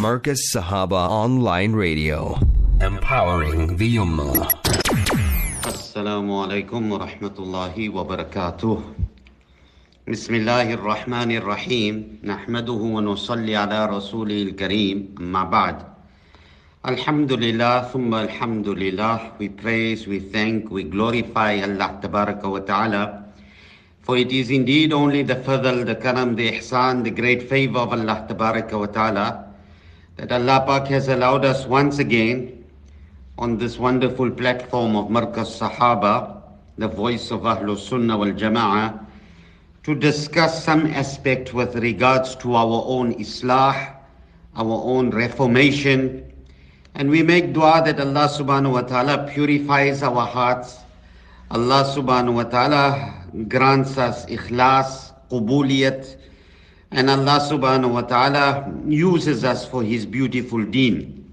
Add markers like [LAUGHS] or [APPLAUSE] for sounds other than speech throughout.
Markaz Sahaba Online Radio. Empowering the Ummah. Assalamu alaikum wa rahmatullahi wa barakatuh. بسم الله الرحمن الرحيم نحمده ونصلي على رسوله الكريم ما بعد Alhamdulillah, thumma alhamdulillah. We praise, we thank, we glorify Allah tabaraka wa ta'ala. For it is indeed only the fadl, the karam, the ihsan, the great favor of Allah tabaraka wa ta'ala that Allah Pak has allowed us once again on this wonderful platform of Markaz Sahaba, the voice of Ahlul Sunnah wal Jama'ah, to discuss some aspect with regards to our own Islah, our own reformation. And we make dua that Allah subhanahu wa ta'ala purifies our hearts. Allah subhanahu wa ta'ala grants us ikhlas, qubuliyat, and Allah subhanahu wa ta'ala uses us for His beautiful deen.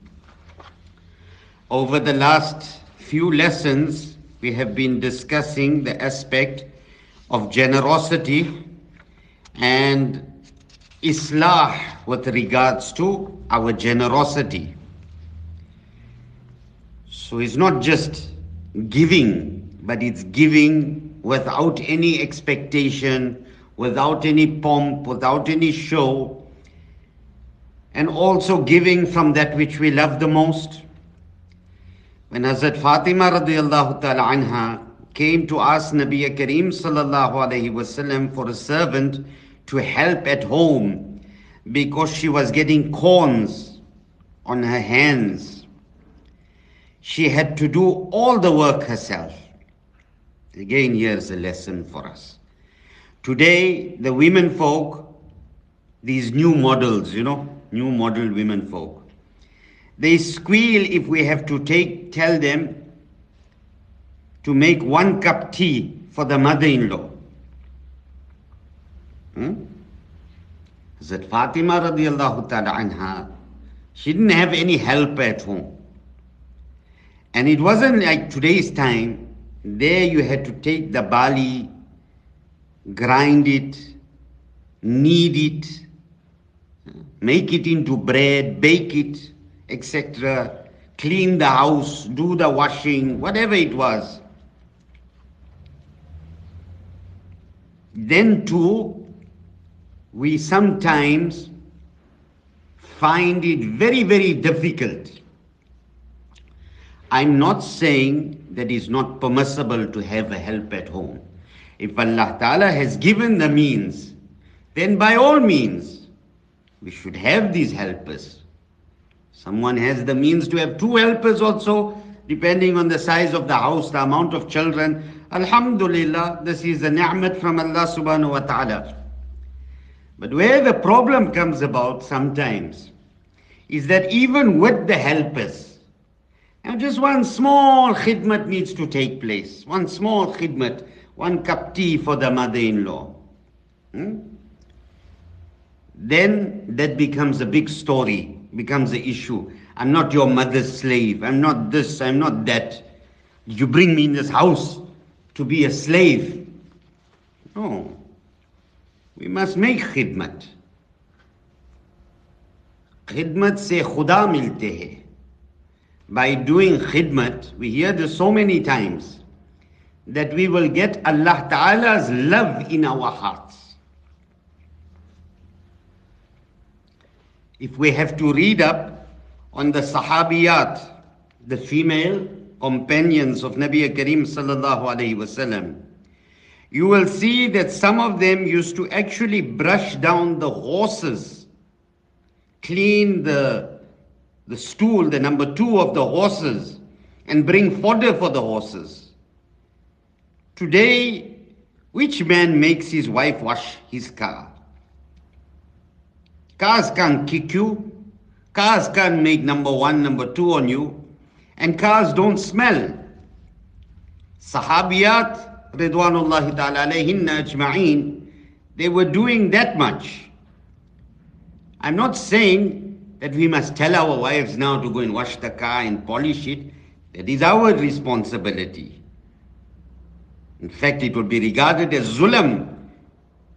Over the last few lessons, we have been discussing the aspect of generosity and islah with regards to our generosity. So it's not just giving, but it's giving without any expectation, without any pomp, without any show, and also giving from that which we love the most. When Hazrat Fatima radiallahu ta'ala anha came to ask Nabi Kareem sallallahu alayhi wasallam for a servant to help at home because she was getting corns on her hands. She had to do all the work herself. Again, here's a lesson for us. Today, the women folk, these new models, you know, new model women folk, they squeal if we have to take, tell them to make one cup tea for the mother-in-law. Hmm? Fatima radiallahu ta'ala anha, she didn't have any help at home. And it wasn't like today's time, there you had to take the barley, grind it, knead it, make it into bread, bake it, etc., clean the house, do the washing, whatever it was. Then, too, we sometimes find it very, very difficult. I'm not saying that it's not permissible to have a help at home. If Allah Ta'ala has given the means, then by all means, we should have these helpers. Someone has the means to have two helpers also, depending on the size of the house, the amount of children. Alhamdulillah, this is a ni'mat from Allah subhanahu wa ta'ala. But where the problem comes about sometimes is that even with the helpers, and just one small khidmat needs to take place. One small khidmat, one cup tea for the mother-in-law. Hmm? Then that becomes a big story, becomes an issue. I'm not your mother's slave. I'm not this, I'm not that. You bring me in this house to be a slave? No. We must make khidmat. Khidmat se khuda milte hai by doing khidmat, we hear this so many times, that we will get Allah Ta'ala's love in our hearts. If we have to read up on the Sahabiyat, the female companions of Nabi Kareem Sallallahu Alaihi Wasallam, you will see that some of them used to actually brush down the horses, clean the the stool, the number two of the horses, and bring fodder for the horses. Today, which man makes his wife wash his car? Cars can't kick you, cars can't make number one, number two on you, and cars don't smell. Sahabiyat, Ridwanullahi ta'ala alayhinna ajma'een, they were doing that much. I'm not saying that we must tell our wives now to go and wash the car and polish it. That is our responsibility. In fact, it would be regarded as zulam,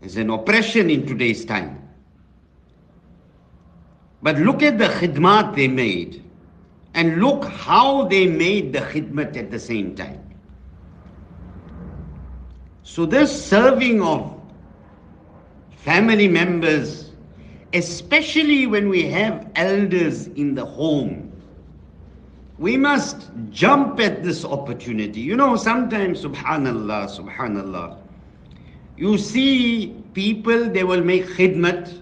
as an oppression in today's time. But look at the khidmat they made. And look how they made the khidmat at the same time. So, this serving of family members, especially when we have elders in the home, we must jump at this opportunity. You know, sometimes, subhanallah, subhanallah, you see people, they will make khidmat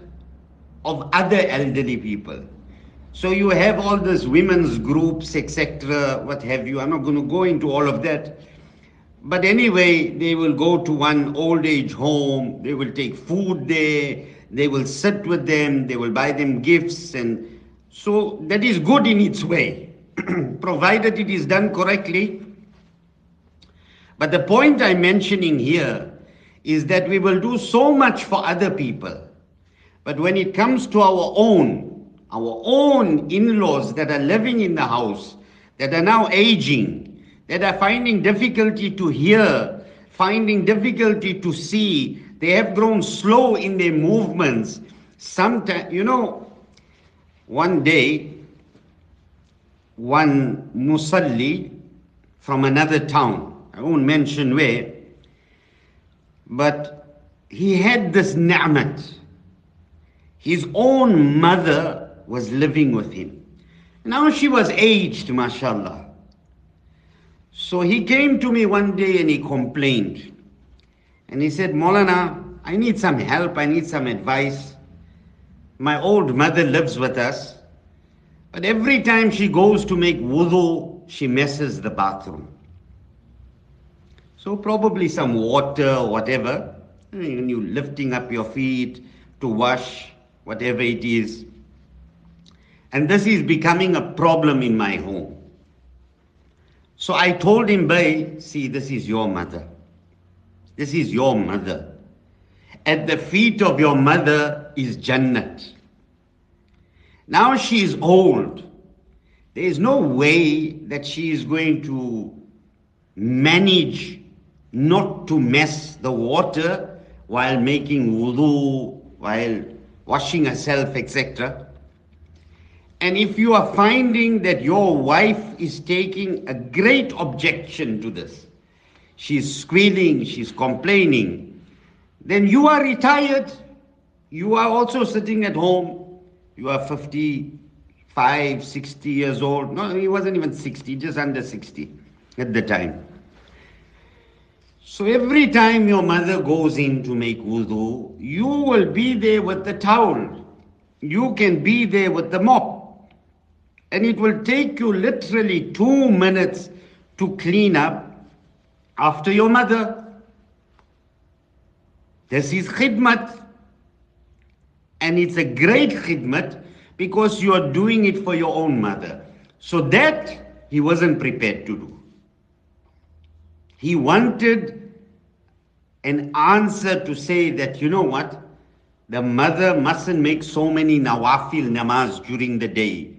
of other elderly people. So you have all these women's groups, etc., what have you. I'm not going to go into all of that. But anyway, they will go to one old age home, they will take food there, they will sit with them, they will buy them gifts, and so that is good in its way, [CLEARS THROAT] provided it is done correctly. But the point I'm mentioning here is that we will do so much for other people. But when it comes to our own, our own in laws that are living in the house, that are now aging, that are finding difficulty to hear, finding difficulty to see. They have grown slow in their movements. Sometimes, you know, one day, one musalli from another town, I won't mention where, but he had this ni'mat. His own mother was living with him. Now she was aged, mashallah. So he came to me one day and he complained. And he said, Molana, I need some help, I need some advice. My old mother lives with us, but every time she goes to make wudu, she messes the bathroom. So probably some water or whatever, when you lifting up your feet to wash, whatever it is. And this is becoming a problem in my home. So I told him, Bay, see, this is your mother. This is your mother. At the feet of your mother is Jannat. Now she is old. There is no way that she is going to manage not to mess the water while making wudu, while washing herself, etc. And if you are finding that your wife is taking a great objection to this, she's squealing, she's complaining, then you are retired. You are also sitting at home. You are 55, 60 years old. No, he wasn't even 60, just under 60 at the time. So every time your mother goes in to make wudu, you will be there with the towel. You can be there with the mop and it will take you literally two minutes to clean up after your mother. This is khidmat. And it's a great khidmat because you are doing it for your own mother. So that he wasn't prepared to do. He wanted an answer to say that, you know what? The mother mustn't make so many nawafil namaz during the day.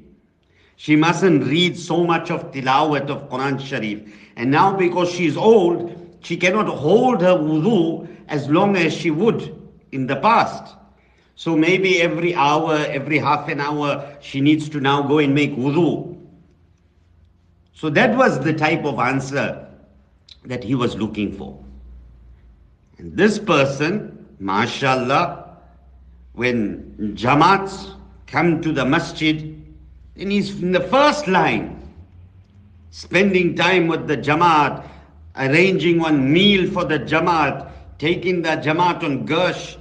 She mustn't read so much of tilawat of Quran Sharif. And now because she is old, she cannot hold her wudu as long as she would in the past. So maybe every hour, every half an hour, she needs to now go and make wudu. So that was the type of answer that he was looking for. And this person, mashallah, when Jamaats come to the masjid, and he's in the first line, spending time with the Jamaat, arranging one meal for the Jamaat, taking the Jamaat on gasht.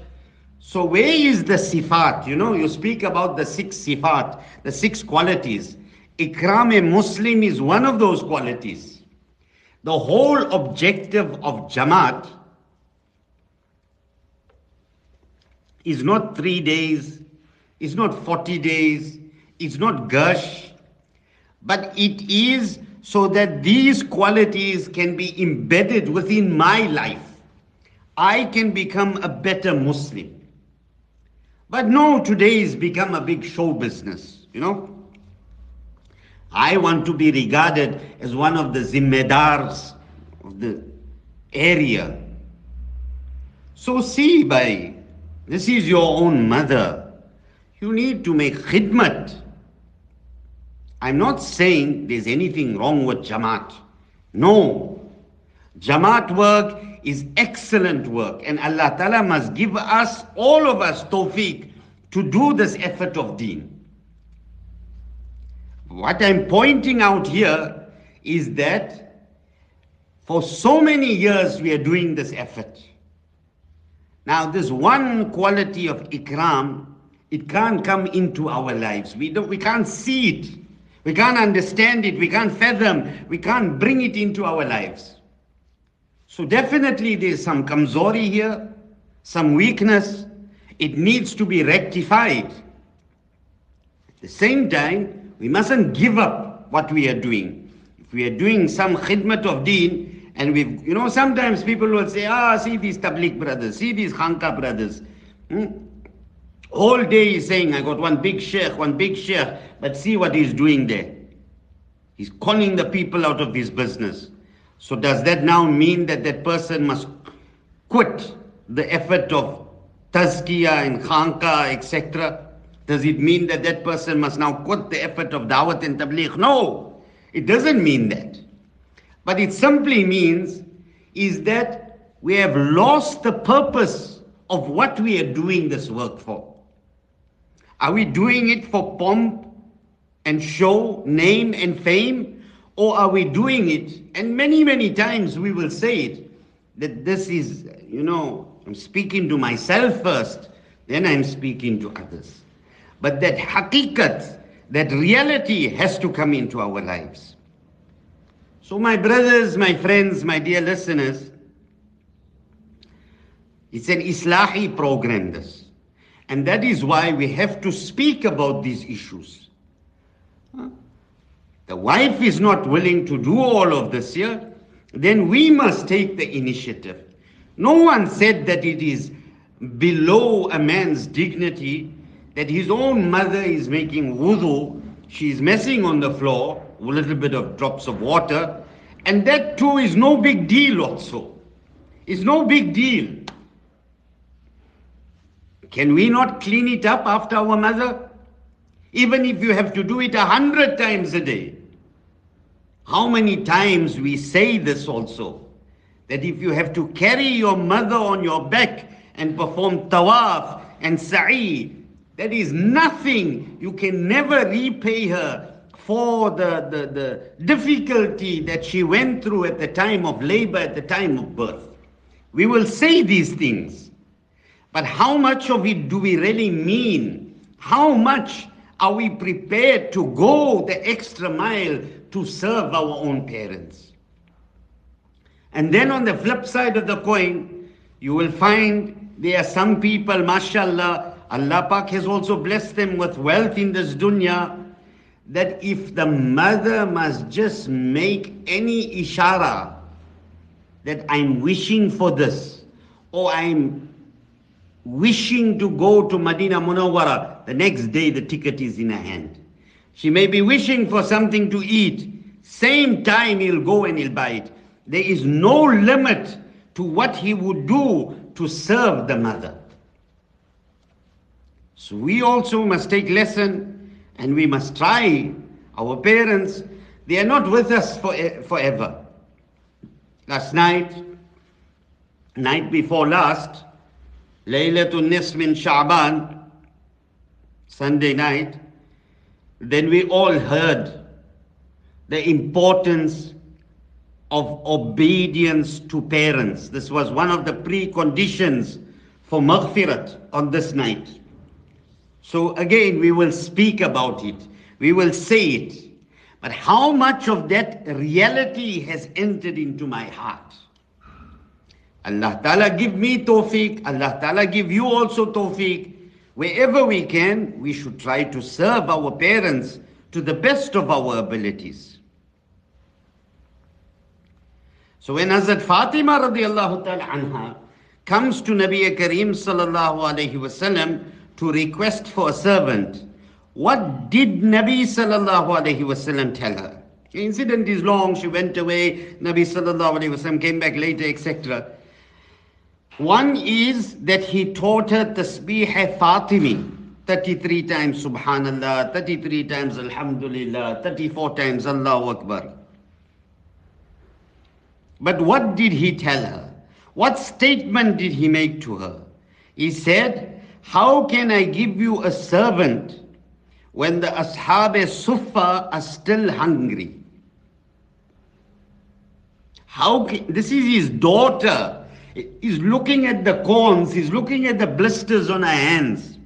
So where is the sifat? You know, you speak about the six sifat, the six qualities. Ikram a Muslim is one of those qualities. The whole objective of Jamaat is not three days, is not 40 days, it's not gush, but it is so that these qualities can be embedded within my life. I can become a better Muslim. But no, today has become a big show business, you know. I want to be regarded as one of the zimmedars of the area. So see, by this is your own mother. You need to make khidmat. I'm not saying there's anything wrong with Jamaat. No. Jamaat work is excellent work and Allah Ta'ala must give us, all of us, tawfiq to do this effort of deen. What I'm pointing out here is that for so many years we are doing this effort. Now, this one quality of ikram, it can't come into our lives. We, don't, we can't see it. We can't understand it. We can't fathom. We can't bring it into our lives. So definitely there's some kamzori here, some weakness. It needs to be rectified. At the same time, we mustn't give up what we are doing. If we are doing some khidmat of deen, and we've, you know, sometimes people will say, ah, see these tabligh brothers, see these khanka brothers. Hmm? All day he's saying, I got one big sheikh, one big sheikh, but see what he's doing there. He's calling the people out of his business. So does that now mean that that person must quit the effort of tazkiyah and khanka, etc.? Does it mean that that person must now quit the effort of dawat and tabligh? No, it doesn't mean that. But it simply means is that we have lost the purpose of what we are doing this work for. Are we doing it for pomp and show, name and fame? Or are we doing it? And many, many times we will say it that this is, you know, I'm speaking to myself first, then I'm speaking to others. But that hakikat, that reality has to come into our lives. So, my brothers, my friends, my dear listeners, it's an Islahi program, this. And that is why we have to speak about these issues. The wife is not willing to do all of this here, then we must take the initiative. No one said that it is below a man's dignity that his own mother is making wudu, she's messing on the floor, a little bit of drops of water, and that too is no big deal also. It's no big deal. Can we not clean it up after our mother? Even if you have to do it a hundred times a day. How many times we say this also? That if you have to carry your mother on your back and perform tawaf and sa'i that is nothing. You can never repay her for the, the, the difficulty that she went through at the time of labor, at the time of birth. We will say these things. But how much of it do we really mean? How much are we prepared to go the extra mile to serve our own parents? And then on the flip side of the coin, you will find there are some people, mashallah, Allah Pak has also blessed them with wealth in this dunya that if the mother must just make any ishara that I'm wishing for this or I'm wishing to go to Medina Munawwara, the next day the ticket is in her hand. She may be wishing for something to eat. Same time he'll go and he'll buy it. There is no limit to what he would do to serve the mother. So we also must take lesson and we must try. Our parents, they are not with us for, eh, forever. Last night, night before last, Laylatul Nisf min Sha'ban, Sunday night, then we all heard the importance of obedience to parents. This was one of the preconditions for maghfirat on this night. So again, we will speak about it. We will say it. But how much of that reality has entered into my heart? Allah Ta'ala give me tawfiq. Allah Ta'ala give you also tawfiq. Wherever we can, we should try to serve our parents to the best of our abilities. So when Hazrat Fatima radiallahu ta'ala anha comes to Nabi Kareem sallallahu alayhi wasallam to request for a servant, what did Nabi sallallahu alayhi wasallam tell her? The incident is long, she went away, Nabi sallallahu alayhi wasallam came back later, etc. One is that he taught her tasbih Fatimi. 33 times Subhanallah, 33 times Alhamdulillah, 34 times Allahu Akbar. But what did he tell her? What statement did he make to her? He said, How can I give you a servant when the Ashab Sufa are still hungry? How can, this is his daughter. He's looking at the corns, he's looking at the blisters on her hands.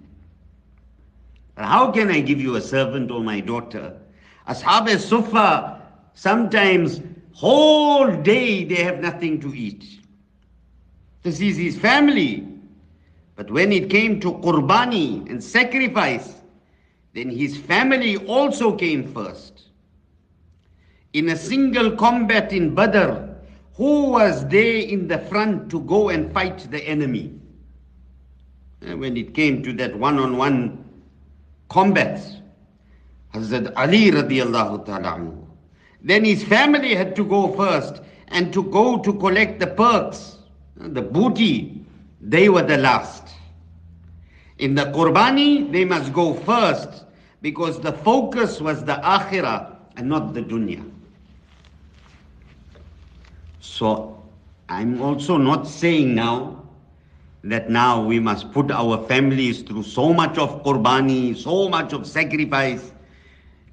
How can I give you a servant or my daughter? Ashab Sufa, sometimes whole day they have nothing to eat. This is his family. But when it came to qurbani and sacrifice, then his family also came first. In a single combat in Badr, who was there in the front to go and fight the enemy? And when it came to that one-on-one combat, Hazrat Ali radiallahu ta'ala Then his family had to go first and to go to collect the perks, eh, the booty, they were the last. In the Qurbani, they must go first because the focus was the akhirah and not the dunya. So I'm also not saying now that now we must put our families through so much of qurbani, so much of sacrifice. [LAUGHS]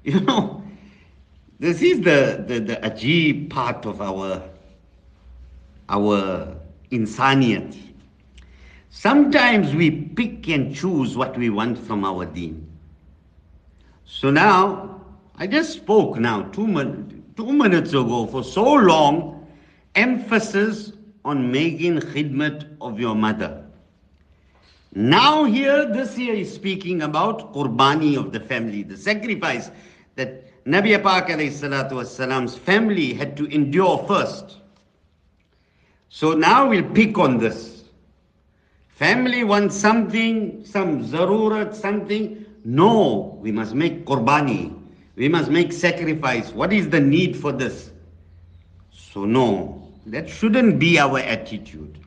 You know, this is the, the, the ajib part of our, our insaniyat. Sometimes we pick and choose what we want from our deen. So now, I just spoke now, two, min- two minutes ago, for so long, emphasis on making khidmat of your mother. Now here, this year is speaking about qurbani of the family, the sacrifice that Nabi Pak Salam's family had to endure first. So now we'll pick on this. Family wants something, some zarurat, something. No, we must make qurbani. We must make sacrifice. What is the need for this? So no, that shouldn't be our attitude.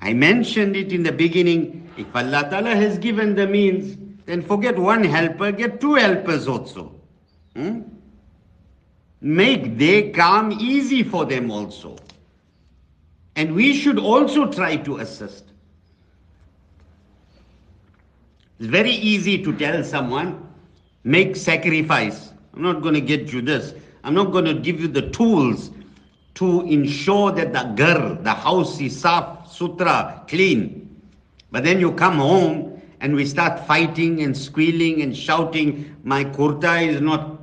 I mentioned it in the beginning. If Allah Ta'ala has given the means, then forget one helper, get two helpers also. Hmm? Make their calm easy for them also. And we should also try to assist. It's very easy to tell someone, make sacrifice. I'm not going to get you this. I'm not going to give you the tools to ensure that the ghar, the house is saf, sutra, clean. But then you come home and we start fighting and squealing and shouting, my kurta is not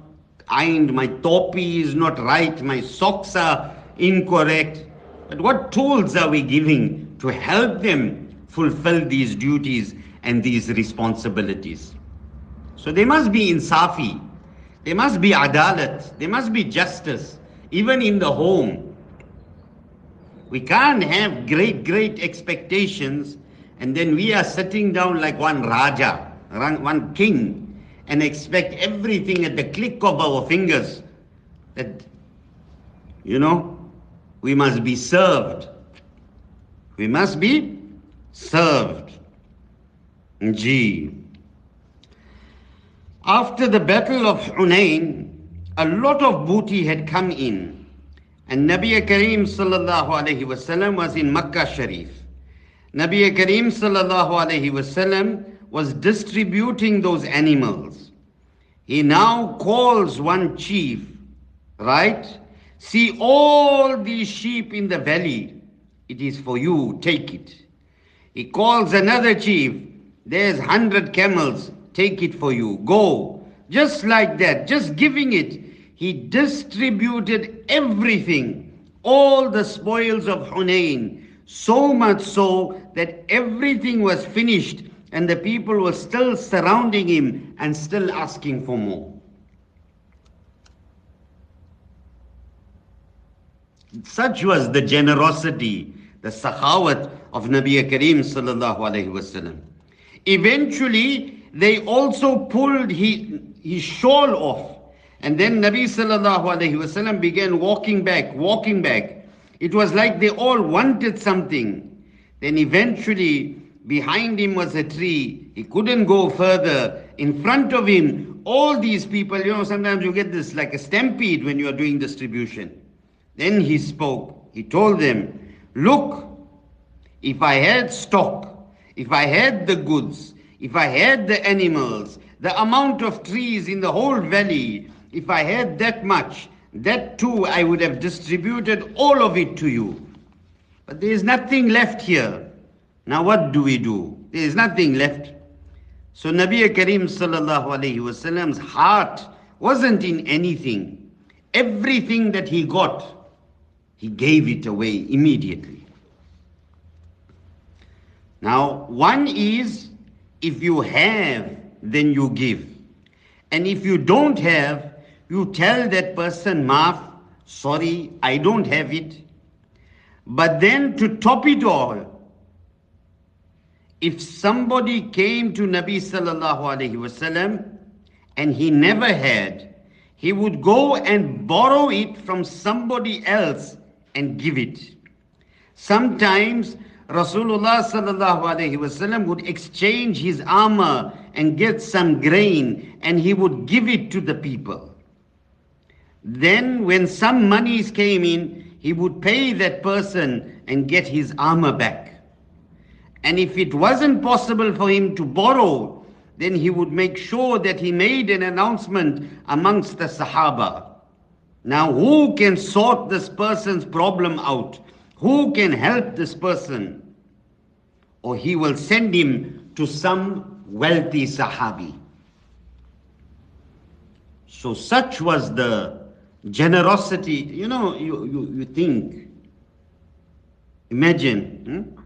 ironed, my topi is not right, my socks are incorrect. But what tools are we giving to help them fulfill these duties and these responsibilities? So they must be insafi, there must be adalat, there must be justice, even in the home. We can't have great, great expectations and then we are sitting down like one Raja, one king, and expect everything at the click of our fingers. That, you know, we must be served. We must be served. G. After the battle of Hunain, a lot of booty had come in and Nabi Kareem sallallahu alayhi wasallam was in Makkah Sharif. Nabi Kareem sallallahu alayhi wasallam was distributing those animals. He now calls one chief, right? See all these sheep in the valley. It is for you, take it. He calls another chief, there's hundred camels, take it for you, go. Just like that, just giving it he distributed everything, all the spoils of Hunain, so much so that everything was finished and the people were still surrounding him and still asking for more. Such was the generosity, the sakhawat of Nabi Kareem sallallahu alayhi wasallam. Eventually, they also pulled his shawl off and then Nabi sallallahu alayhi wasallam began walking back, walking back. It was like they all wanted something. Then eventually Behind him was a tree. He couldn't go further. In front of him, all these people, you know, sometimes you get this like a stampede when you are doing distribution. Then he spoke. He told them, Look, if I had stock, if I had the goods, if I had the animals, the amount of trees in the whole valley, if I had that much, that too I would have distributed all of it to you. But there is nothing left here. Now what do we do? There is nothing left. So Nabi Karim sallallahu alayhi wasallam's heart wasn't in anything. Everything that he got, he gave it away immediately. Now, one is if you have, then you give. And if you don't have, you tell that person, Maaf, sorry, I don't have it. But then to top it all, if somebody came to Nabi sallallahu alaihi wasallam and he never had, he would go and borrow it from somebody else and give it. Sometimes Rasulullah sallallahu alaihi wasallam would exchange his armor and get some grain and he would give it to the people. Then when some monies came in, he would pay that person and get his armor back. And if it wasn't possible for him to borrow, then he would make sure that he made an announcement amongst the Sahaba. Now, who can sort this person's problem out? Who can help this person? Or he will send him to some wealthy Sahabi. So, such was the generosity. You know, you, you, you think, imagine hmm?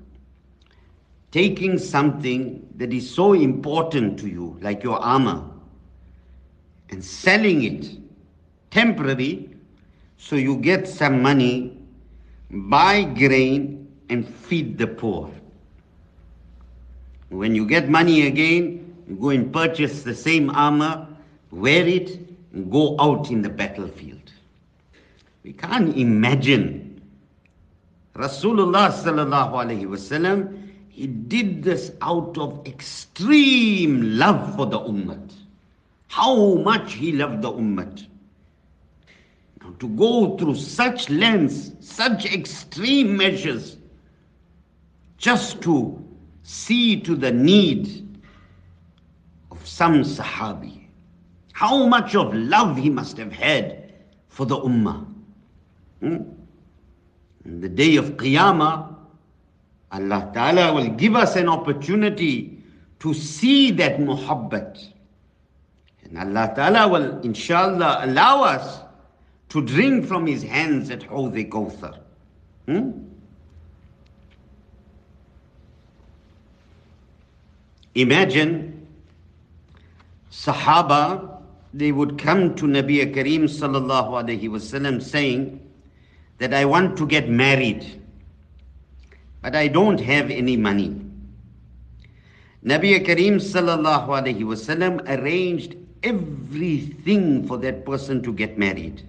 taking something that is so important to you, like your armor, and selling it temporary so you get some money, buy grain, and feed the poor. When you get money again, you go and purchase the same armor, wear it, and go out in the battlefield. We can't imagine. Rasulullah sallallahu alaihi wasallam, he did this out of extreme love for the ummah. How much he loved the ummah. Now to go through such lengths, such extreme measures, just to see to the need of some Sahabi. How much of love he must have had for the Ummah. In the day of Qiyamah, Allah Ta'ala will give us an opportunity to see that muhabbat. And Allah Ta'ala will, inshallah, allow us to drink from His hands at Hawd Kawthar. Hmm? Imagine Sahaba, they would come to Nabi Kareem sallallahu wasallam saying that I want to get married, but I don't have any money. Nabi Kareem sallallahu alayhi wasallam arranged everything for that person to get married.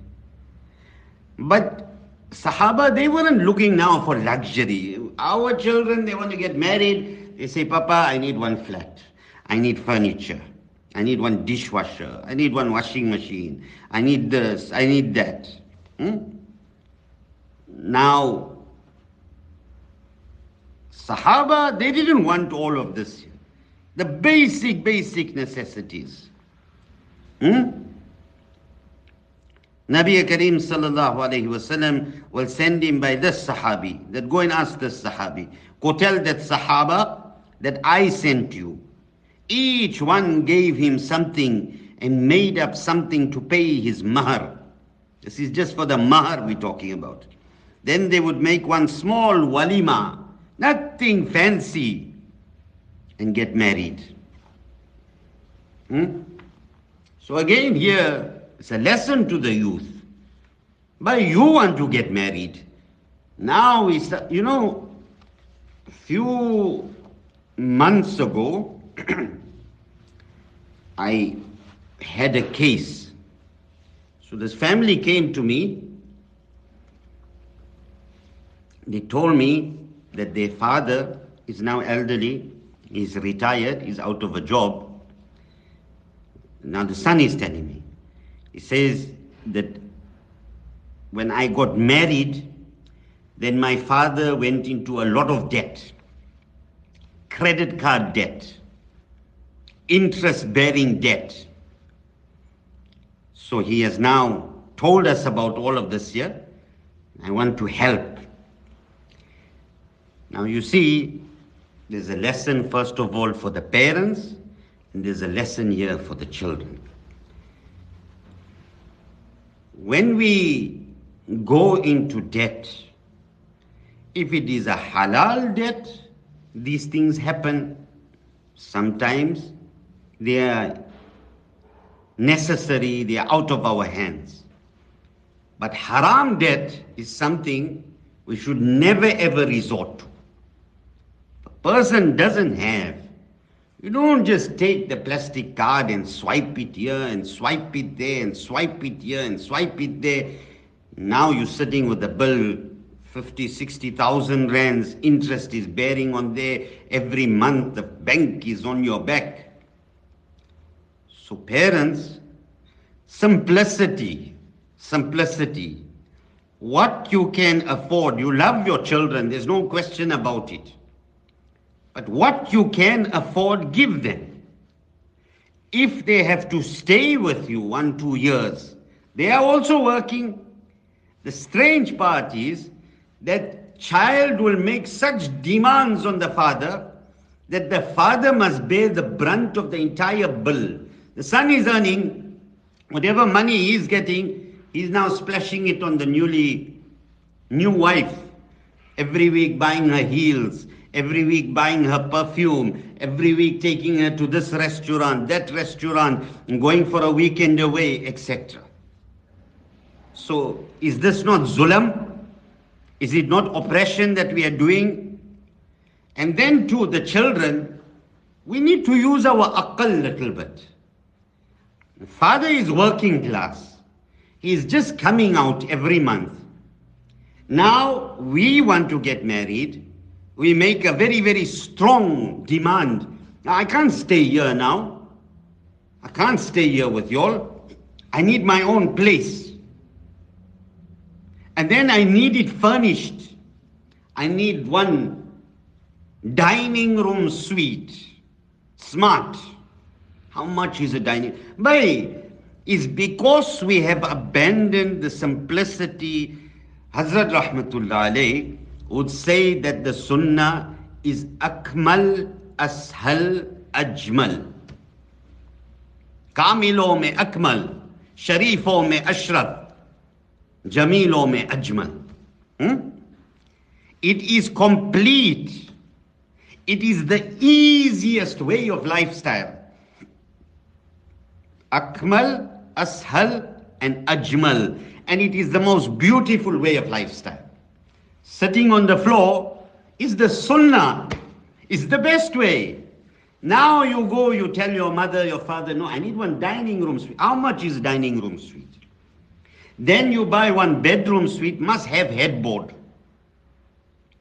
But Sahaba, they weren't looking now for luxury. Our children, they want to get married, they say, Papa, I need one flat. I need furniture. I need one dishwasher. I need one washing machine. I need this. I need that. Hmm? Now, Sahaba, they didn't want all of this. The basic, basic necessities. Hmm? Nabi Kareem sallallahu alayhi wasallam will send him by this Sahabi, that go and ask this Sahabi. Go tell that Sahaba that I sent you. Each one gave him something and made up something to pay his mahar. This is just for the mahar we're talking about. Then they would make one small walima, nothing fancy, and get married. Hmm? So again here, it's a lesson to the youth. But you want to get married. Now, is you know, few months ago, [CLEARS THROAT] I had a case. So this family came to me. They told me that their father is now elderly. He's retired, he's out of a job. Now the son is telling me. He says that when I got married, then my father went into a lot of debt. Credit card debt, interest bearing debt. So he has now told us about all of this here. I want to help. Now you see, there's a lesson first of all for the parents, and there's a lesson here for the children. When we go into debt, if it is a halal debt, these things happen. Sometimes they are necessary, they are out of our hands. But haram debt is something we should never ever resort to. Person doesn't have. You don't just take the plastic card and swipe it here and swipe it there and swipe it here and swipe it there. Now you're sitting with a bill, 50, 60,000 rands, interest is bearing on there every month, the bank is on your back. So parents, simplicity, simplicity. What you can afford, you love your children, there's no question about it. But what you can afford, give them. If they have to stay with you one, two years, they are also working. The strange part is that child will make such demands on the father that the father must bear the brunt of the entire bill. The son is earning whatever money he is getting, He's now splashing it on the newly new wife. Every week buying her heels, every week buying her perfume, every week taking her to this restaurant, that restaurant, going for a weekend away, etc. So, is this not zulam? Is it not oppression that we are doing? And then to the children, we need to use our akal little bit. Father is working class. He is just coming out every month. Now we want to get married. We make a very, very strong demand. I can't stay here now. I can't stay here with y'all. I need my own place. And then I need it furnished. I need one dining room suite. Smart. How much is a dining? Bhai, is because we have abandoned the simplicity. Hazrat Rahmatullah alayh would say that the Sunnah is akmal, ashal, ajmal. कामिलों में अकमल शरीफों में अशरफ जमीलों में Ajmal it is complete it is the easiest way of lifestyle akmal ashal and ajmal. And it is the most beautiful way of lifestyle. Sitting on the floor is the sunnah, is the best way. Now you go, you tell your mother, your father, no, I need one dining room suite. How much is dining room suite? Then you buy one bedroom suite, must have headboard.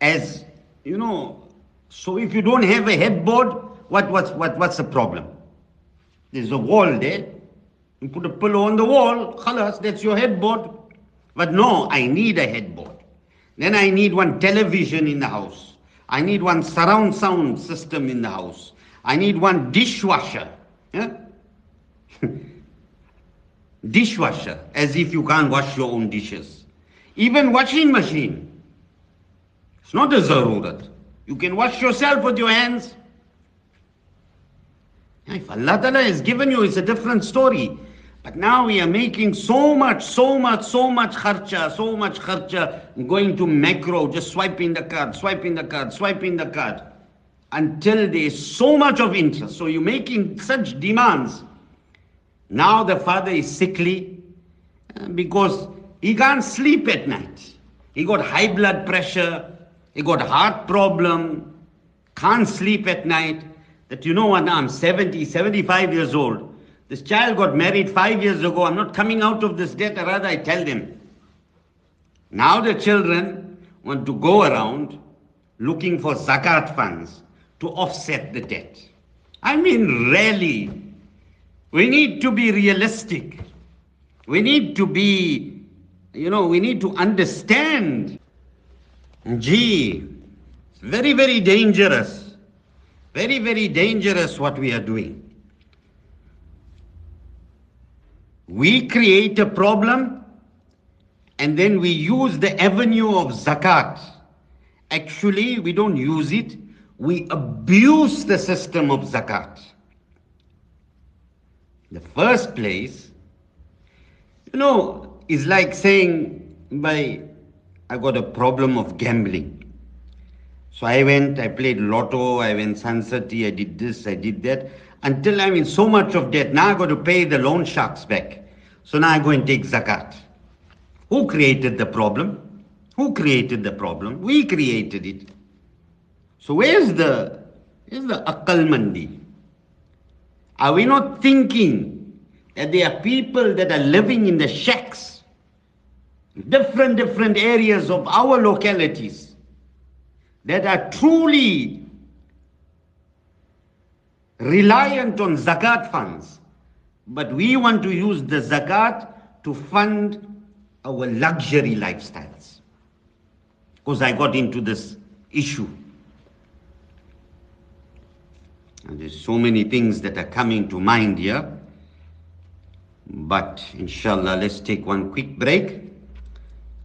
As you know, so if you don't have a headboard, what, what's, what, what's the problem? There's a wall there. You put a pillow on the wall, khalas, that's your headboard. But no, I need a headboard. Then I need one television in the house. I need one surround sound system in the house. I need one dishwasher. Yeah? [LAUGHS] dishwasher, as if you can't wash your own dishes. Even washing machine. It's not a zarurat. You can wash yourself with your hands. If Allah Ta'ala has given you, it's a different story. But now we are making so much, so much, so much kharcha, so much kharcha, going to Makro, just swiping the card, swiping the card, swiping the card, until there is so much of interest. So you're making such demands. Now the father is sickly uh, because he can't sleep at night. He got high blood pressure, he got heart problem, can't sleep at night. That you know what, I'm 70, 75 years old. This child got married five years ago. I'm not coming out of this debt, rather, I tell them. Now the children want to go around looking for zakat funds, to offset the debt. I mean, really, we need to be realistic. We need to be, you know, we need to understand. Gee, it's very, very dangerous. Very, very dangerous what we are doing. We create a problem and then we use the avenue of zakat. Actually, we don't use it, we abuse the system of zakat. The first place, you know, is like saying, by I got a problem of gambling. So I went, I played lotto, I went Sun City, I did this, I did that, until I'm in so much of debt. Now I've got to pay the loan sharks back. So now I go and take zakat. Who created the problem? Who created the problem? We created it. So where's the where's the akal mandi? Are we not thinking that there are people that are living in the shacks, different different areas of our localities, that are truly reliant on zakat funds, but we want to use the zakat to fund our luxury lifestyles. Because I got into this issue. And there's so many things that are coming to mind here. But inshallah, let's take one quick break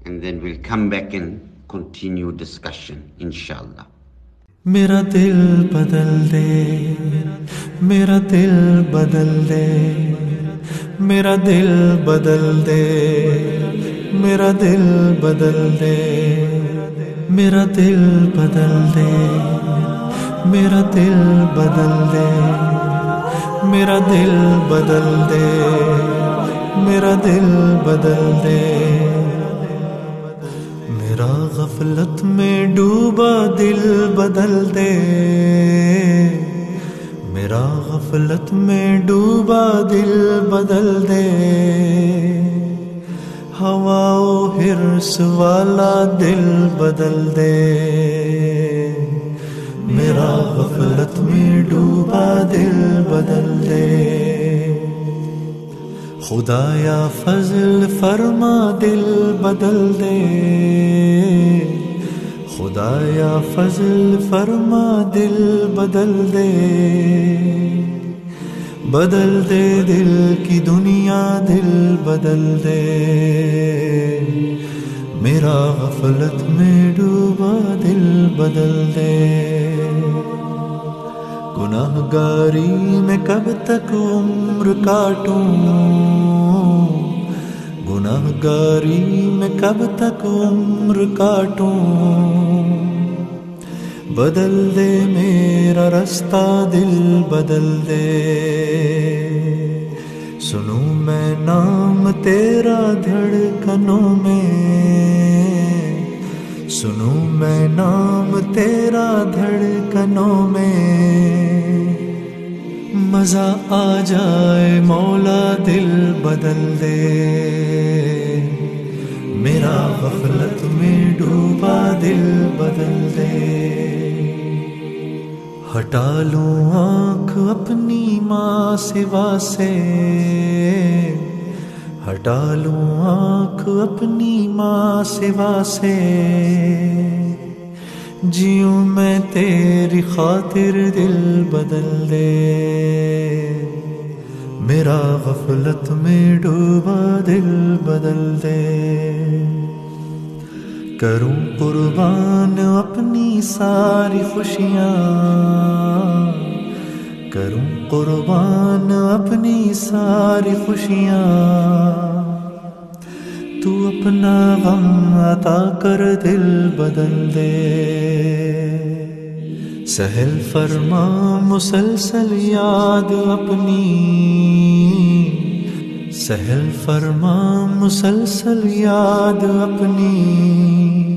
and then we'll come back and continue discussion, inshallah. میرا دل بدل دے، میرا دل بدل دے، میرا دل بدل دے، میرا دل بدل دے، میرا دل بدل دے، میرا دل بدل دے، میرا دل بدل دے، میرا دل بدل دے۔ غفلت میں ڈوبا دل بدل دے۔ میرا غفلت میں ڈوبا دل بدل دے۔ ہوا و ہرس والا دل بدل دے۔ میرا غفلت میں ڈوبا دل بدل دے۔ خدا یا فضل فرما، دل بدل دے۔ خدا یا فضل فرما، دل بدل دے۔ بدل دے دل کی دنیا، دل بدل دے۔ میرا غفلت میں ڈوبا، دل بدل دے۔ گناہ گاری میں کب تک عمر کاٹوں؟ گناہ گاری میں کب تک عمر کاٹوں؟ بدل دے میرا رستہ، دل بدل دے۔ سنوں میں نام تیرا دھڑکنوں میں۔ سنوں میں نام تیرا دھڑکنوں میں۔ مزہ آ جائے، مولا دل بدل دے۔ میرا غفلت میں ڈوبا دل بدل دے۔ ہٹا لوں آنکھ اپنی ماں سوا سے۔ ہٹا لوں آنکھ اپنی ماں سوا سے۔ جیوں میں تیری خاطر دل بدل دے۔ میرا غفلت میں ڈوبا دل بدل دے۔ کروں قربان اپنی ساری خوشیاں۔ کروں قربان اپنی ساری خوشیاں۔ تو اپنا غم عطا کر دل بدل دے۔ سہل فرما مسلسل یاد اپنی۔ سہل فرما مسلسل یاد اپنی۔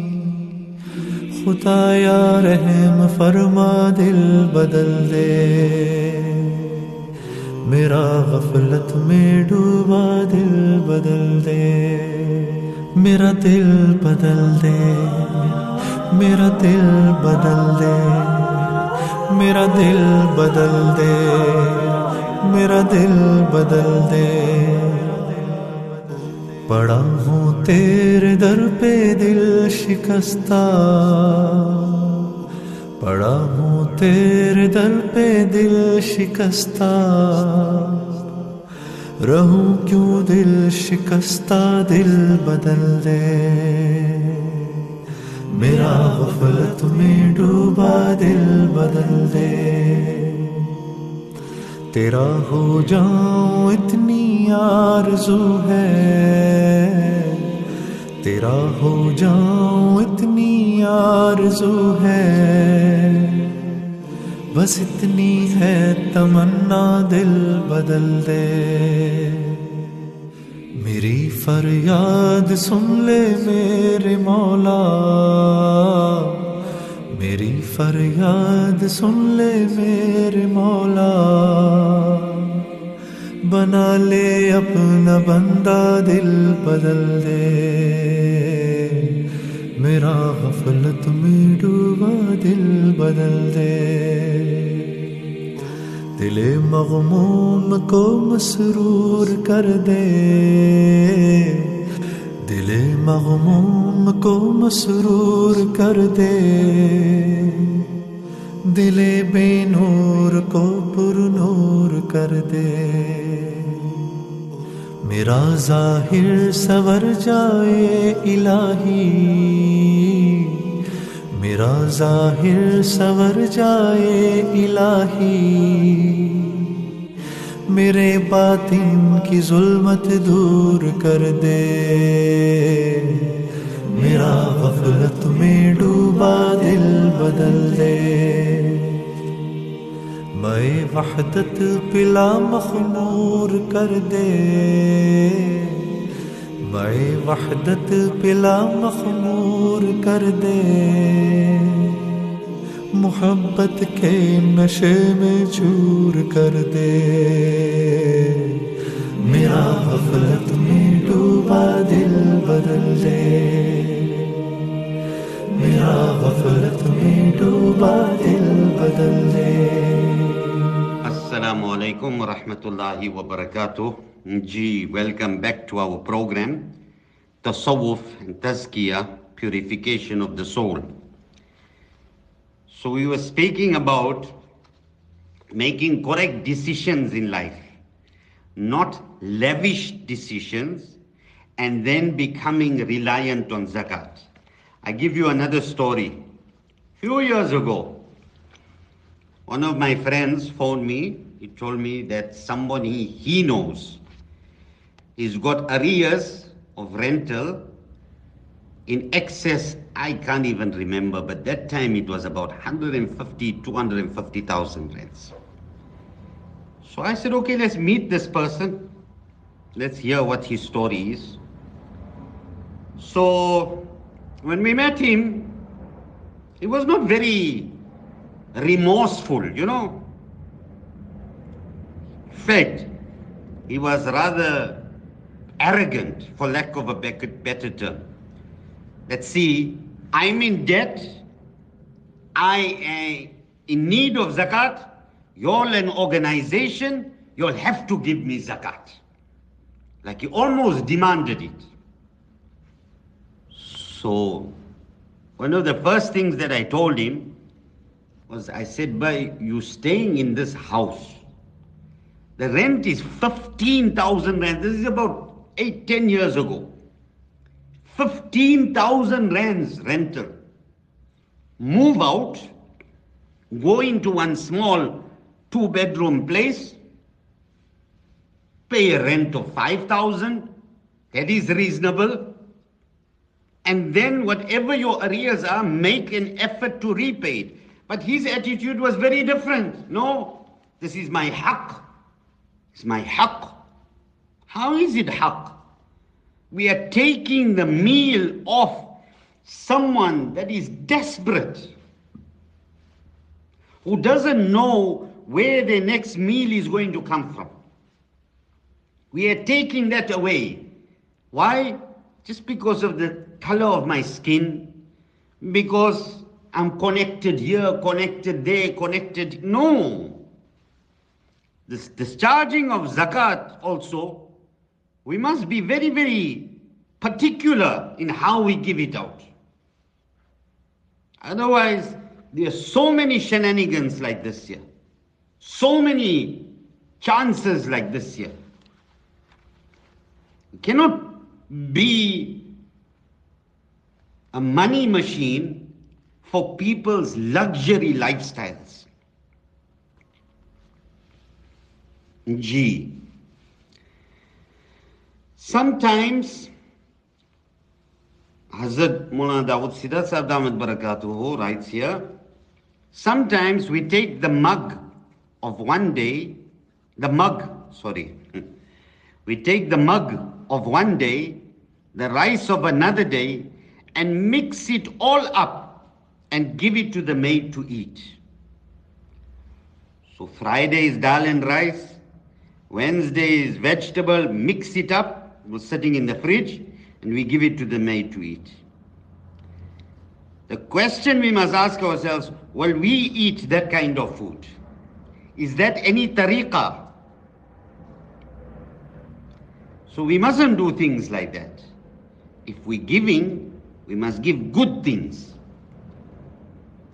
خدا یا رحم، فرما دل بدل دے۔ میرا غفلت میں ڈوبا دل بدل دے۔ میرا دل بدل دے۔ میرا دل بدل دے۔ میرا دل بدل دے۔ میرا دل بدل دے۔ پڑا ہوں تیرے در پہ دل شکستہ۔ پڑا ہوں تیرے در پہ دل شکستہ۔ رہوں کیوں دل شکستہ؟ دل بدل دے۔ میرا غفلت میں ڈوبا، دل بدل دے۔ تیرا ہو جاؤں، اتنی آرزو ہے۔ تیرا ہو جاؤں، اتنی آرزو ہے۔ بس اتنی ہے، تمنا دل بدل دے۔ میری فریاد سن لے میرے مولا۔ میری فریاد سن لے میرے مولا بنا لے اپنا بندہ دل بدل دے میرا غفلت میں ڈوبا دل بدل دے دل مغموم کو مسرور کر دے دل مغموم کو مسرور کر دے۔ دل بے نور کو پر نور کر دے۔ میرا ظاہر سور جائے الہی۔ میرا ظاہر سور جائے الہی۔ میرے باطن کی ظلمت دور کر دے۔ غفلت میں ڈوبا دل بدل دے۔ میں وحدت پلا مخمور کر دے۔ میں وحدت پلا مخمور کر دے۔ محبت کے نشے میں چور کر دے۔ میرا غفلت میں ڈوبا دل بدل دے۔ मेरा गफलत में डूबा दिल बदल दे Assalamu alaikum wa rahmatullahi wa barakatuh. Ji, welcome back to our program, Tasawwuf and Tazkiyah, Purification of the Soul. So we were speaking about making correct decisions in life, not lavish decisions, and then becoming reliant on zakat. I give you another story. Few years ago, one of my friends phoned me. He told me that somebody he knows is got arrears of rental in excess, I can't even remember, but that time it was about 150, 250,000 rents. So I said, okay, let's meet this person. Let's hear what his story is. So when we met him, he was not very remorseful, you know. In fact, he was rather arrogant, for lack of a better term. Let's see, I'm in debt, I am in need of zakat, you're an organization, you'll have to give me zakat. Like he almost demanded it. So, one of the first things that I told him was I said, by you staying in this house, the rent is 15,000 rand. This is about eight, ten years ago. 15,000 rands rental. Move out, go into one small two bedroom place, pay a rent of 5,000. That is reasonable. And then whatever your arrears are, make an effort to repay it. But his attitude was very different. No, this is my haqq. It's my haqq. How is it haqq? We are taking the meal off someone that is desperate, who doesn't know where their next meal is going to come from. We are taking that away. Why? Just because of the color of my skin, because I'm connected here, connected there, connected. No. This discharging of zakat also, we must be very, very particular in how we give it out. Otherwise, there are so many shenanigans like this year, So many chances like this year. Cannot be a money machine for people's luxury lifestyles. G. Sometimes Hazrat Mullah Dawood Seedat Sahib Damat Barakatuhu writes here, sometimes we take the mug of one day, the mug, sorry, [LAUGHS] we take the mug of one day, the rice of another day, and mix it all up and give it to the maid to eat. So Friday is dal and rice, Wednesday is vegetable, mix it up, it was sitting in the fridge, and we give it to the maid to eat. The question we must ask ourselves, will we eat that kind of food? Is that any tariqah? So we mustn't do things like that. If we're giving, we must give good things.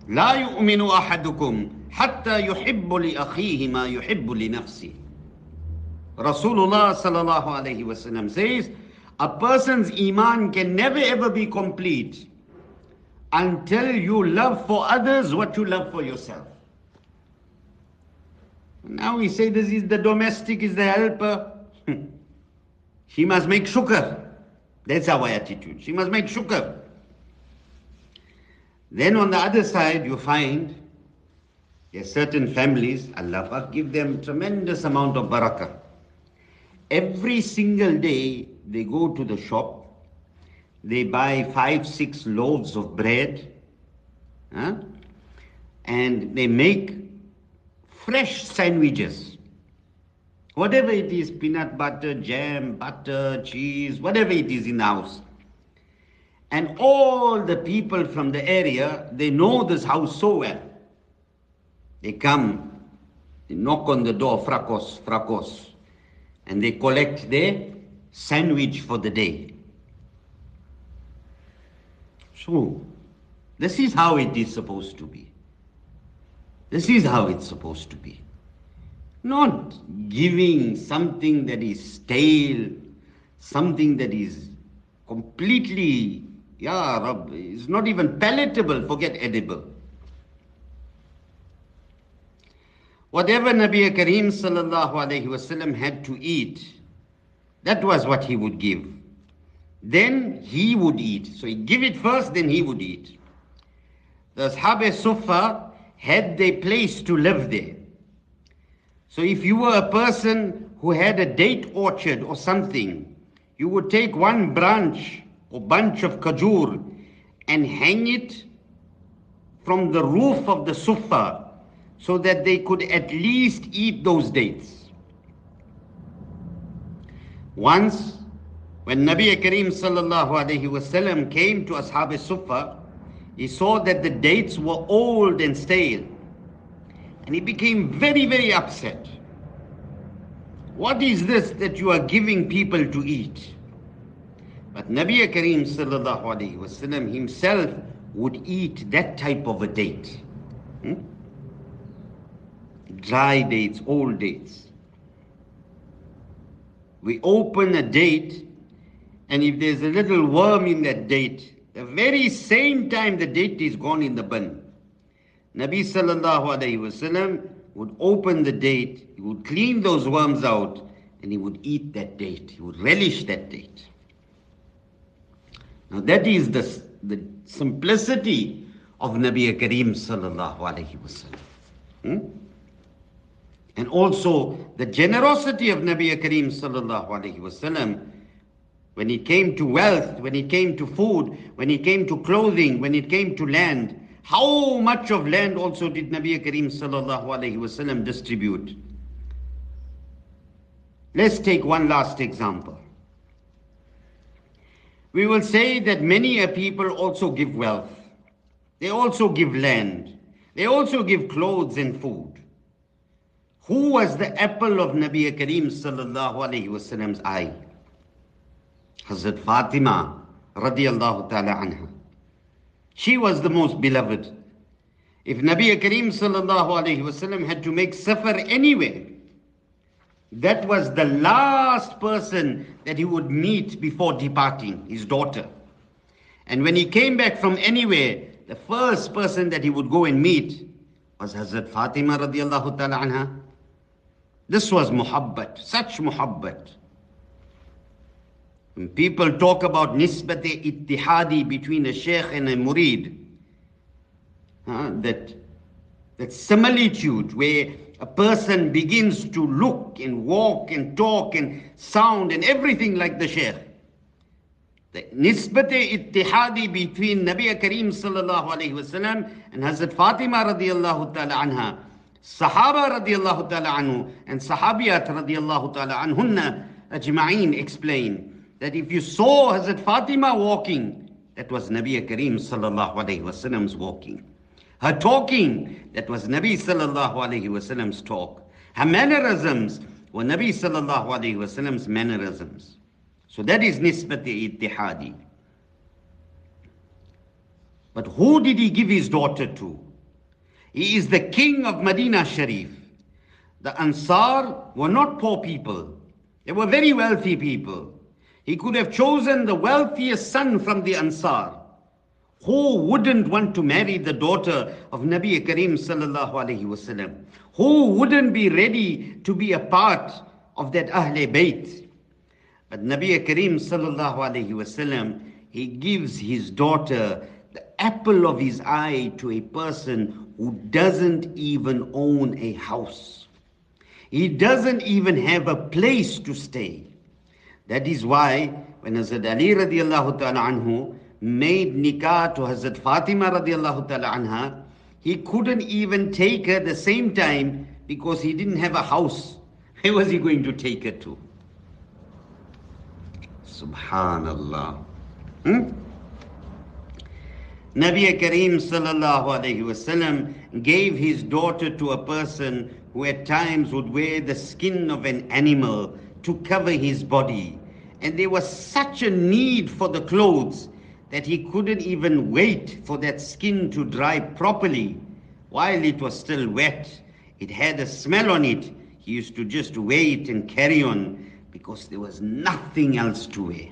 لا يؤمن أحدكم حتى يحب لأخيه ما يحب لنفسه Rasulullah sallallahu alayhi wasallam says, a person's iman can never ever be complete until you love for others what you love for yourself. Now we say this is the domestic, is the helper. [LAUGHS] she must make shukr. That's our attitude. She must make shukr. Then on the other side, you find there certain families, Allah give them tremendous amount of barakah. Every single day they go to the shop, they buy five, six loaves of bread, huh? and they make fresh sandwiches. Whatever it is, peanut butter, jam, butter, cheese, whatever it is in the house. And all the people from the area, they know this house so well. They come, they knock on the door, fracos, fracos and they collect their sandwich for the day. So, this is how it is supposed to be. This is how it's supposed to be. Not giving something that is stale, something that is completely, yeah, Rab, is not even palatable, forget edible. Whatever Nabi Kareem sallallahu wasallam had to eat, that was what he would give. Then he would eat. So he'd give it first, then he would eat. The Ashab Sufa had their place to live there. So if you were a person who had a date orchard or something, you would take one branch or bunch of kajur and hang it from the roof of the sufa so that they could at least eat those dates. Once, when Nabi Kareem sallallahu alayhi wasallam came to Ashab Sufa, he saw that the dates were old and stale. And he became very, very upset. What is this that you are giving people to eat? But Nabi Kareem sallallahu alayhi wasallam himself would eat that type of a date. Hmm? dry dates, old dates. We open a date, and if there's a little worm in that date, the very same time the date is gone in the bin. Nabi sallallahu alayhi wasallam would open the date, he would clean those worms out, and he would eat that date. He would relish that date. Now that is the, the simplicity of Nabi Kareem sallallahu alayhi wasallam. Hmm? And also the generosity of Nabi Kareem sallallahu alayhi wasallam when it came to wealth, when it came to food, when it came to clothing, when it came to land. How much of land also did Nabi Kareem sallallahu alayhi wasallam distribute? Let's take one last example. We will say that many a people also give wealth. They also give land. They also give clothes and food. Who was the apple of Nabi Kareem sallallahu alayhi wasallam's eye? Hazrat Fatima radiallahu ta'ala anha. She was the most beloved. If Nabi Kareem sallallahu alayhi wasallam had to make safar anywhere, that was the last person that he would meet before departing, his daughter. And when he came back from anywhere, the first person that he would go and meet was Hazrat Fatima radiallahu ta'ala anha. This was muhabbat, such muhabbat. When people talk about nisbat ittihadi between a sheikh and a murid, uh, that, that similitude where a person begins to look and walk and talk and sound and everything like the sheikh. The nisbat ittihadi between Nabi Kareem sallallahu alayhi wasallam and Hazrat Fatima radiallahu ta'ala anha Sahaba radiallahu ta'ala anhu and Sahabiyat radiallahu ta'ala anhunna ajma'een explain that if you saw Hazrat Fatima walking, that was Nabi Kareem sallallahu alayhi wasallam's walking. Her talking, that was Nabi sallallahu alayhi wasallam's talk. Her mannerisms were Nabi sallallahu alayhi wasallam's mannerisms. So that is nisbati ittihadi. But who did he give his daughter to? He is the king of Medina Sharif. The Ansar were not poor people. They were very wealthy people. He could have chosen the wealthiest son from the Ansar. Who wouldn't want to marry the daughter of Nabi Kareem sallallahu alayhi wasallam? Who wouldn't be ready to be a part of that Ahle Bayt? But Nabi Kareem sallallahu alayhi wasallam, he gives his daughter the apple of his eye to a person who doesn't even own a house. He doesn't even have a place to stay. That is why when Hazrat Ali radiallahu ta'ala anhu made nikah to Hazrat Fatima radiallahu ta'ala anha, he couldn't even take her the same time because he didn't have a house. [LAUGHS] Where was he going to take her to? Subhanallah. Hmm? Nabi Kareem sallallahu alayhi wasallam gave his daughter to a person who at times would wear the skin of an animal to cover his body. And there was such a need for the clothes that he couldn't even wait for that skin to dry properly while it was still wet. It had a smell on it. He used to just wait and carry on because there was nothing else to wear.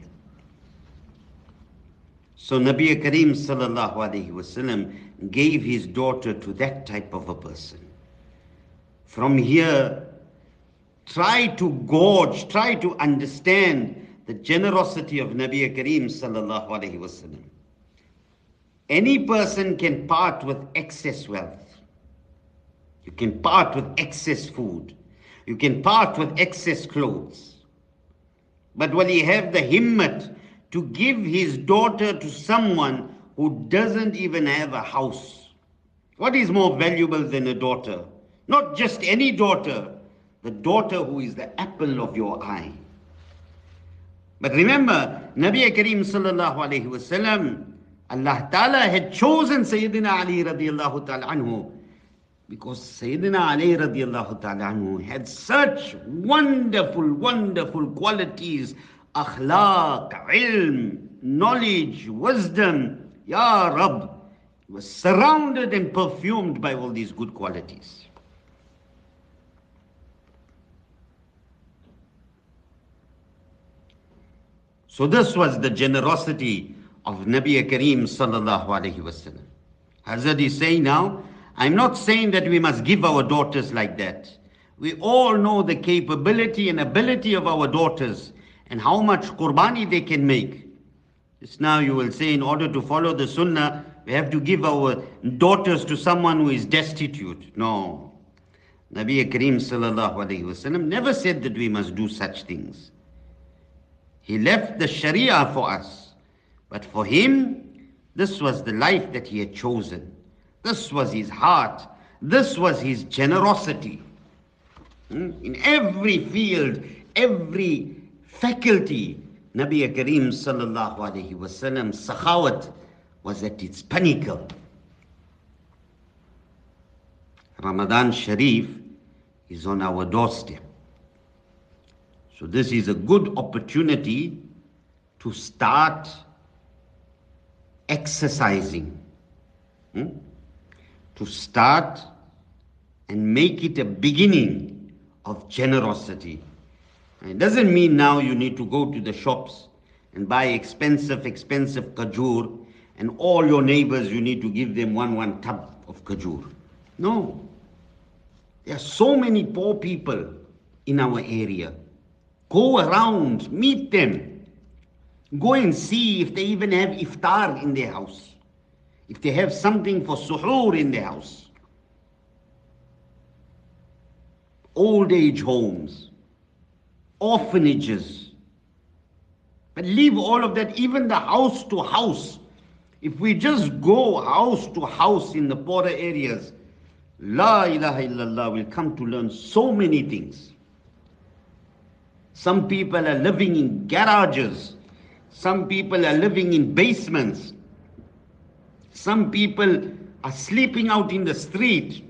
So Nabi alayhi wasallam gave his daughter to that type of a person. From here, try to gorge, try to understand the generosity of Nabi Kareem sallallahu alayhi wasallam. Any person can part with excess wealth. You can part with excess food. You can part with excess clothes. But will he have the himmat to give his daughter to someone who doesn't even have a house. What is more valuable than a daughter? Not just any daughter, the daughter who is the apple of your eye. But remember, Nabi Kareem sallallahu alayhi wasallam, Allah Ta'ala had chosen Sayyidina Ali radiallahu ta'ala anhu because Sayyidina Ali radiallahu ta'ala anhu had such wonderful, wonderful qualities akhlaq, ilm, knowledge, wisdom. Ya Rab, was surrounded and perfumed by all these good qualities. So this was the generosity of Nabi Kareem sallallahu alayhi wasallam. Hazrat is saying now, I'm not saying that we must give our daughters like that. We all know the capability and ability of our daughters and how much qurbani they can make. Just now you will say, in order to follow the sunnah, we have to give our daughters to someone who is destitute. No. Nabi Kareem sallallahu alayhi wasallam never said that we must do such things. He left the Sharia for us. But for him, this was the life that he had chosen. This was his heart. This was his generosity. Hmm? In every field, every faculty, Nabi Kareem sallallahu alayhi wasallam, sakhawat was at its pinnacle. Ramadan Sharif is on our doorstep. So this is a good opportunity to start exercising, hmm? to start and make it a beginning of generosity. It doesn't mean now you need to go to the shops and buy expensive, expensive kajur and all your neighbors you need to give them one, one tub of kajur. No. There are so many poor people in our area. Go around, meet them. Go and see if they even have iftar in their house. If they have something for suhoor in their house. Old age homes, orphanages. But leave all of that, even the house to house. If we just go house to house in the poorer areas, La ilaha illallah will come to learn so many things. Some people are living in garages. Some people are living in basements. Some people are sleeping out in the street.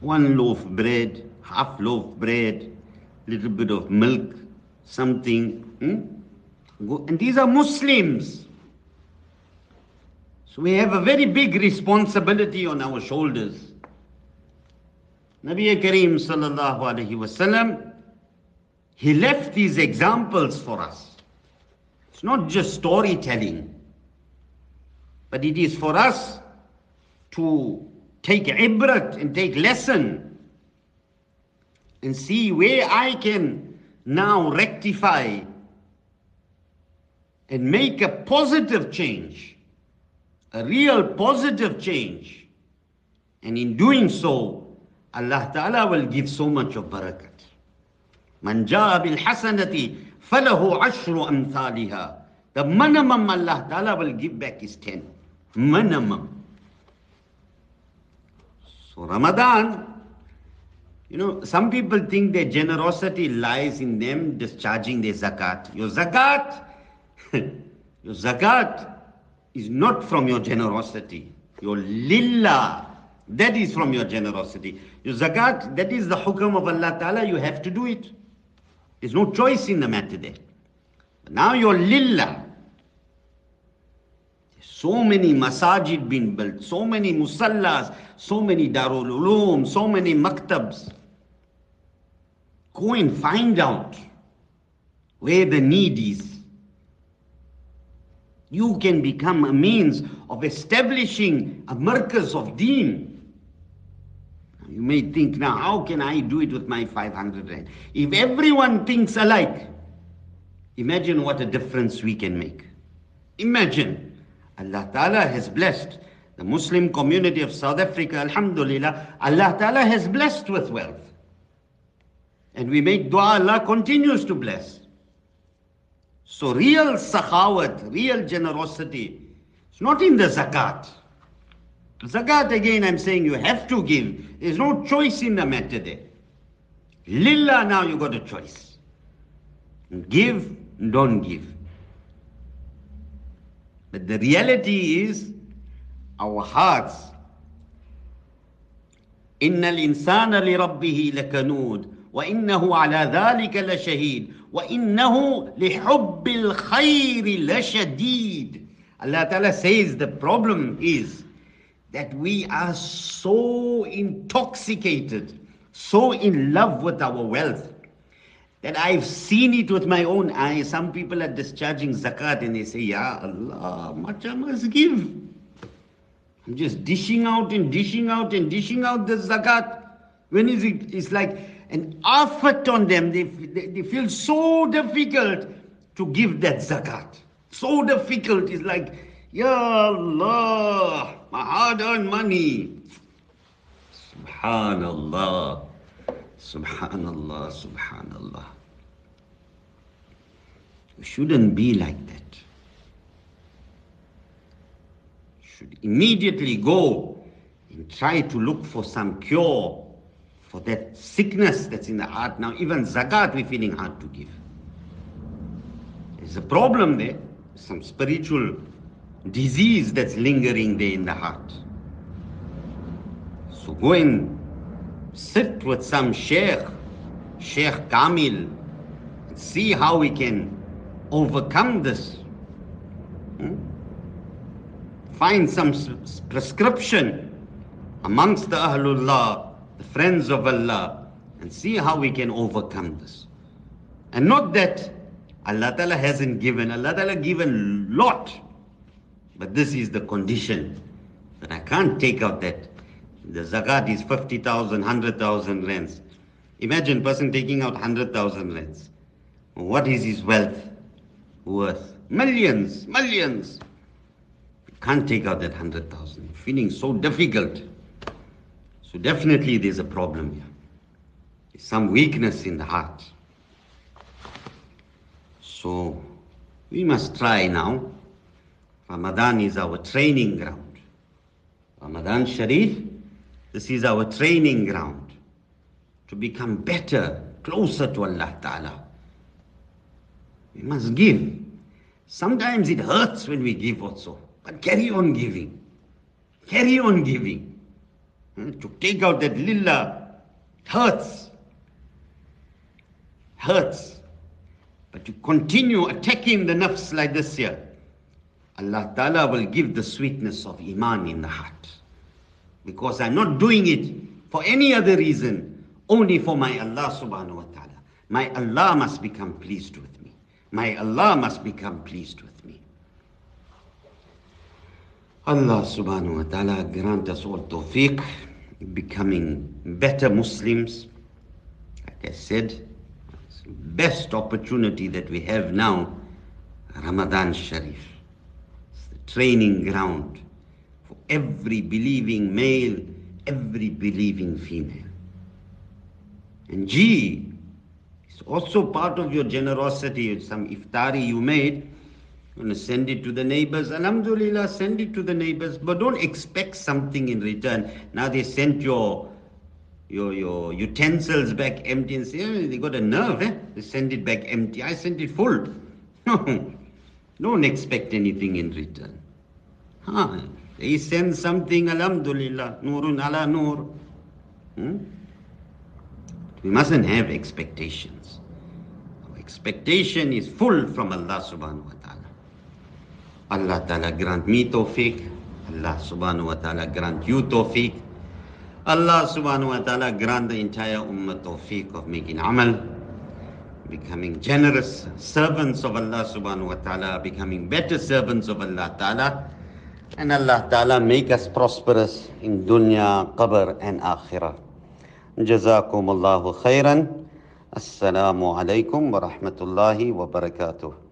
One loaf of bread, half loaf bread, little bit of milk, something. Hmm? And these are Muslims. So we have a very big responsibility on our shoulders. Nabi Kareem sallallahu alayhi wasallam, he left these examples for us. It's not just storytelling, but it is for us to take ibrat and take lesson and see where I can now rectify and make a positive change a real positive change. And in doing so, Allah Ta'ala will give so much of barakat. Man ja'a bil hasanati falahu ashru amthaliha. The minimum Allah Ta'ala will give back is 10. Minimum. So Ramadan, you know, some people think their generosity lies in them discharging their zakat. Your zakat, [LAUGHS] your zakat is not from your generosity. Your lillah, that is from your generosity. Your zakat, that is the hukam of Allah Ta'ala, you have to do it. There's no choice in the matter there. But now your lillah, so many masajid been built, so many musallas, so many darul ulum, so many maktabs. Go and find out where the need is you can become a means of establishing a markaz of deen. You may think, now, how can I do it with my 500 rand? If everyone thinks alike, imagine what a difference we can make. Imagine, Allah Ta'ala has blessed the Muslim community of South Africa, Alhamdulillah, Allah Ta'ala has blessed with wealth. And we make dua, Allah continues to bless. So real sakhawat, real generosity, it's not in the zakat. Zakat again, I'm saying you have to give. There's no choice in the matter there. Lillah, now you got a choice. Give, don't give. But the reality is, our hearts, إن الإنسان لربه لكنود وإنه على ذلك لشهيد وإنه لحب الخير لشديد Allah Ta'ala says the problem is that we are so intoxicated, so in love with our wealth, that I've seen it with my own eyes. Some people are discharging zakat and they say, Ya Allah, much I must give. I'm just dishing out and dishing out and dishing out the zakat. When is it? It's like an effort on them. They, they, they feel so difficult to give that zakat. So difficult. It's like, Ya Allah, my hard-earned money. Subhanallah. Subhanallah, Subhanallah. You shouldn't be like that. You should immediately go and try to look for some cure for that sickness that's in the heart. Now, even zakat we're feeling hard to give. There's a problem there, some spiritual disease that's lingering there in the heart. So go and sit with some sheikh, Sheikh Kamil, and see how we can overcome this. Hmm? Find some prescription amongst the Ahlullah, the friends of Allah, and see how we can overcome this. And not that Allah Ta'ala hasn't given, Allah Ta'ala given lot. But this is the condition that I can't take out that. The zakat is 50,000, 100,000 rands. Imagine person taking out 100,000 rands. What is his wealth worth? Millions, millions. Can't take out that 100,000. Feeling so difficult. So definitely there's a problem here. There's some weakness in the heart. So we must try now. Ramadan is our training ground. Ramadan Sharif, this is our training ground to become better, closer to Allah Ta'ala. We must give. Sometimes it hurts when we give also, but carry on giving. Carry on giving. Hmm? To take out that lillah, hurts. Hurts. But you continue attacking the nafs like this here, Allah Ta'ala will give the sweetness of Iman in the heart. Because I'm not doing it for any other reason, only for my Allah subhanahu wa ta'ala. My Allah must become pleased with me. My Allah must become pleased with me. Allah subhanahu wa ta'ala grant us all tawfiq, becoming better Muslims. Like I said, best opportunity that we have now, Ramadan Sharif. Training ground for every believing male, every believing female. And G is also part of your generosity. Some iftari you made, you want to send it to the neighbors. Alhamdulillah, send it to the neighbors, but don't expect something in return. Now they sent your your, your utensils back empty and say, oh, they got a nerve, eh? They send it back empty. I sent it full. [LAUGHS] Don't expect anything in return. Huh? They send something, alhamdulillah, nurun ala nur. Hmm? We mustn't have expectations. Our expectation is full from Allah subhanahu wa ta'ala. Allah ta'ala grant me tawfiq. Allah subhanahu wa ta'ala grant you tawfiq. Allah subhanahu wa ta'ala grant the entire ummah tawfiq of making amal, becoming generous servants of Allah subhanahu wa ta'ala, becoming better servants of Allah ta'ala. And Allah Ta'ala make us prosperous in dunya, qabr and akhirah. Jazakum Allahu khairan. Assalamu alaikum wa rahmatullahi wa barakatuh.